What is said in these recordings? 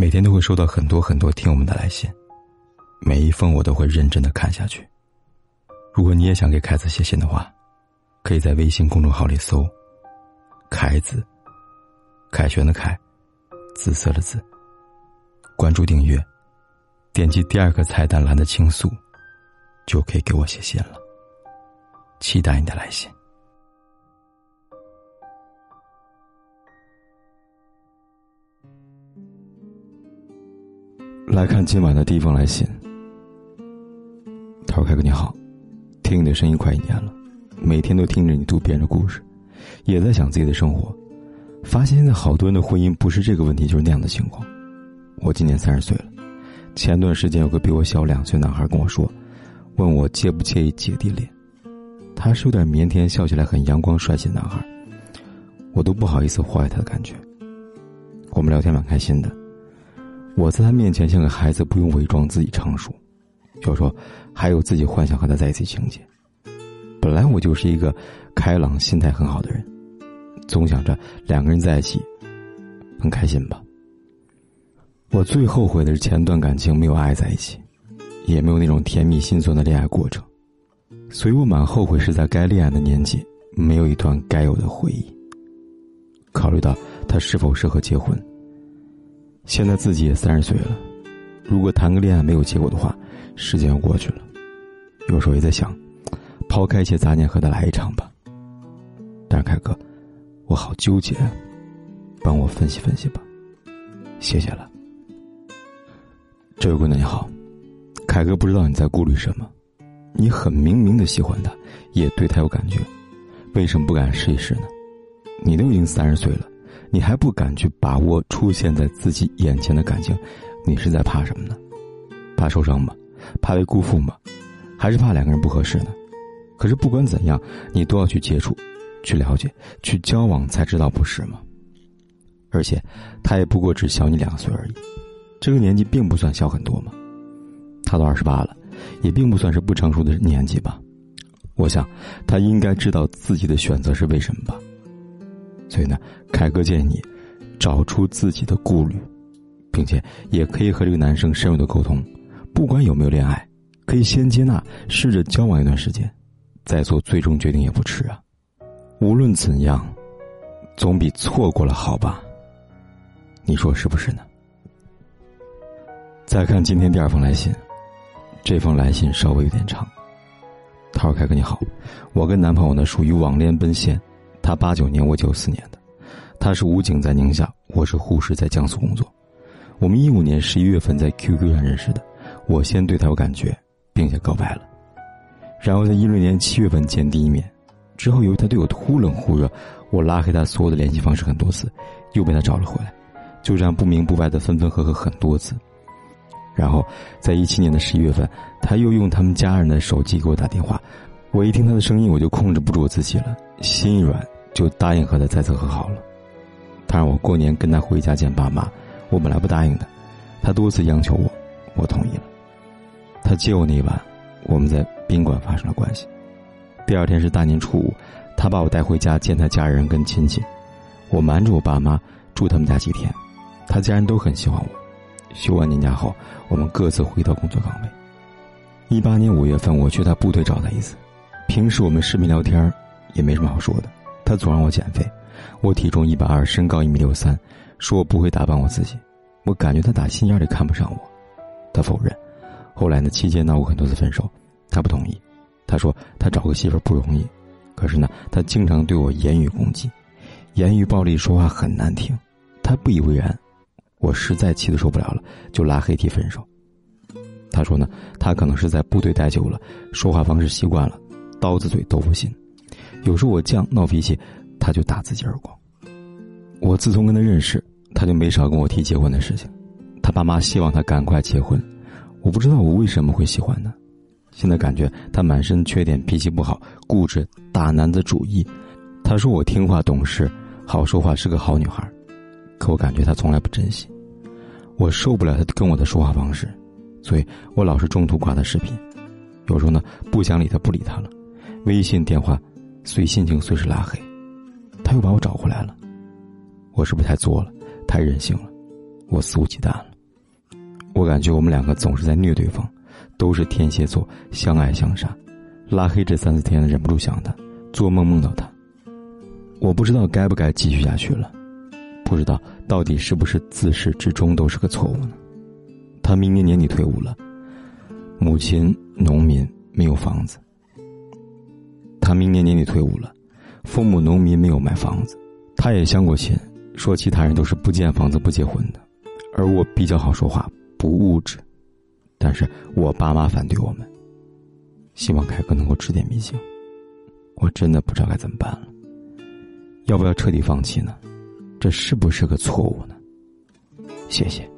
每天都会收到很多很多听我们的来信，每一封我都会认真的看下去。如果你也想给凯子写信的话，可以在微信公众号里搜“凯子”，凯旋的凯，紫色的紫。关注订阅，点击第二个菜单栏的倾诉，就可以给我写信了。期待你的来信。来看今晚的第一封来信。他说：“凯哥你好，听你的声音快一年了，每天都听着你读别人的故事，也在想自己的生活，发现现在好多人的婚姻不是这个问题就是那样的情况。我今年三十岁了，前段时间有个比我小两岁男孩跟我说，问我介不介意姐弟恋。他是有点腼腆，笑起来很阳光帅气的男孩，我都不好意思祸害他的感觉。我们聊天蛮开心的。”我在他面前像个孩子，不用伪装自己成熟，就说还有自己幻想和他在一起情节。本来我就是一个开朗、心态很好的人，总想着两个人在一起很开心吧。我最后悔的是前段感情没有爱在一起，也没有那种甜蜜心酸的恋爱过程，所以我蛮后悔是在该恋爱的年纪没有一段该有的回忆。考虑到他是否适合结婚。现在自己也三十岁了，如果谈个恋爱没有结果的话，时间要过去了。有时候也在想，抛开一切杂念和他来一场吧。但是凯哥，我好纠结，帮我分析分析吧，谢谢了。这位姑娘你好，凯哥不知道你在顾虑什么，你很明明的喜欢他，也对他有感觉，为什么不敢试一试呢？你都已经三十岁了。你还不敢去把握出现在自己眼前的感情，你是在怕什么呢？怕受伤吗？怕被辜负吗？还是怕两个人不合适呢？可是不管怎样，你都要去接触、去了解、去交往，才知道不是吗？而且，他也不过只小你两岁而已，这个年纪并不算小很多嘛。他都二十八了，也并不算是不成熟的年纪吧。我想，他应该知道自己的选择是为什么吧。所以呢，凯哥建议你找出自己的顾虑，并且也可以和这个男生深入的沟通。不管有没有恋爱，可以先接纳，试着交往一段时间，再做最终决定也不迟啊。无论怎样，总比错过了好吧？你说是不是呢？再看今天第二封来信，这封来信稍微有点长。他说：“凯哥你好，我跟男朋友呢属于网恋奔现。”他八九年，我九四年的，他是武警在宁夏，我是护士在江苏工作。我们一五年十一月份在 QQ 上认识的，我先对他有感觉，并且告白了。然后在一六年七月份见第一面，之后由于他对我忽冷忽热，我拉黑他所有的联系方式很多次，又被他找了回来，就这样不明不白的分分合合很多次。然后在一七年的十一月份，他又用他们家人的手机给我打电话。我一听他的声音，我就控制不住我自己了，心一软就答应和他再次和好了。他让我过年跟他回家见爸妈，我本来不答应的，他多次央求我，我同意了。他接我那一晚，我们在宾馆发生了关系。第二天是大年初五，他把我带回家见他家人跟亲戚，我瞒着我爸妈住他们家几天，他家人都很喜欢我。休完年假后，我们各自回到工作岗位。一八年五月份，我去他部队找他一次。平时我们视频聊天，也没什么好说的。他总让我减肥，我体重一百二，身高一米六三，说我不会打扮我自己。我感觉他打心眼里看不上我，他否认。后来呢，期间闹过很多次分手，他不同意。他说他找个媳妇不容易，可是呢，他经常对我言语攻击，言语暴力，说话很难听。他不以为然，我实在气得受不了了，就拉黑提分手。他说呢，他可能是在部队待久了，说话方式习惯了。刀子嘴豆腐心，有时候我犟闹脾气，他就打自己耳光。我自从跟他认识，他就没少跟我提结婚的事情。他爸妈希望他赶快结婚，我不知道我为什么会喜欢他。现在感觉他满身缺点，脾气不好，固执，大男子主义。他说我听话懂事，好说话，是个好女孩。可我感觉他从来不珍惜。我受不了他跟我的说话方式，所以我老是中途挂他视频。有时候呢，不想理他，不理他了。微信电话，随心情随时拉黑，他又把我找回来了，我是不是太作了，太任性了，我肆无忌惮了？我感觉我们两个总是在虐对方，都是天蝎座，相爱相杀。拉黑这三四天，忍不住想他，做梦梦到他。我不知道该不该继续下去了，不知道到底是不是自始至终都是个错误呢？他明年年底退伍了，母亲农民，没有房子。他明年年底退伍了，父母农民，没有买房子。他也相过亲，说其他人都是不建房子不结婚的，而我比较好说话，不物质。但是我爸妈反对我们。希望凯哥能够指点迷津。我真的不知道该怎么办了。要不要彻底放弃呢？这是不是个错误呢？谢谢，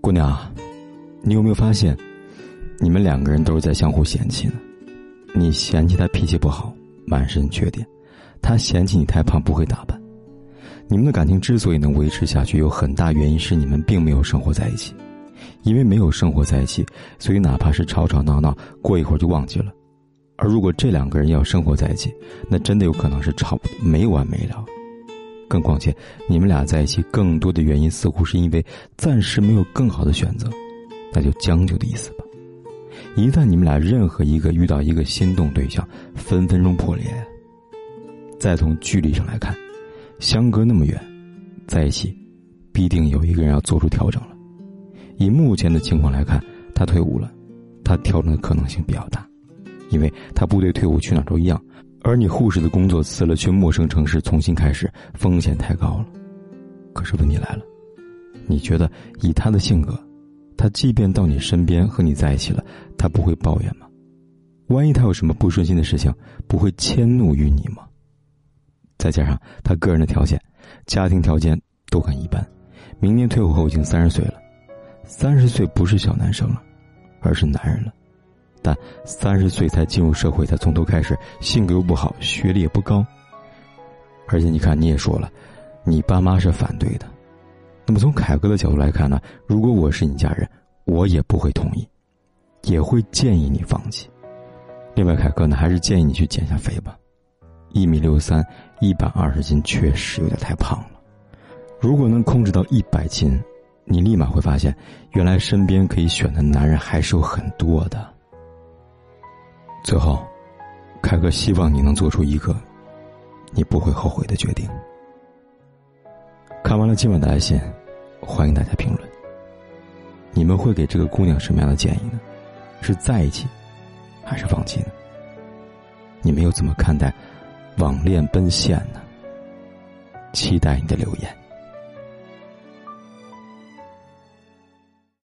姑娘，你有没有发现，你们两个人都是在相互嫌弃呢？你嫌弃他脾气不好，满身缺点；他嫌弃你太胖，不会打扮。你们的感情之所以能维持下去，有很大原因是你们并没有生活在一起。因为没有生活在一起，所以哪怕是吵吵闹闹，过一会儿就忘记了。而如果这两个人要生活在一起，那真的有可能是吵没完没了。更况且，你们俩在一起更多的原因似乎是因为暂时没有更好的选择，那就将就的意思吧。一旦你们俩任何一个遇到一个心动对象，分分钟破裂。再从距离上来看，相隔那么远，在一起，必定有一个人要做出调整了。以目前的情况来看，他退伍了，他调整的可能性比较大，因为他部队退伍去哪都一样，而你护士的工作辞了去陌生城市重新开始，风险太高了。可是问题来了，你觉得以他的性格，他即便到你身边和你在一起了，他不会抱怨吗？万一他有什么不顺心的事情，不会迁怒于你吗？再加上他个人的条件，家庭条件都很一般，明年退伍后已经三十岁了。三十岁不是小男生了，而是男人了。但三十岁才进入社会，才从头开始，性格又不好，学历也不高。而且你看，你也说了，你爸妈是反对的。那么从凯哥的角度来看呢？如果我是你家人，我也不会同意，也会建议你放弃。另外，凯哥呢，还是建议你去减下肥吧。一米六三，一百二十斤，确实有点太胖了。如果能控制到一百斤。你立马会发现，原来身边可以选的男人还是有很多的。最后，凯哥希望你能做出一个你不会后悔的决定。看完了今晚的来信，欢迎大家评论。你们会给这个姑娘什么样的建议呢？是在一起，还是放弃呢？你们又怎么看待网恋奔现呢？期待你的留言。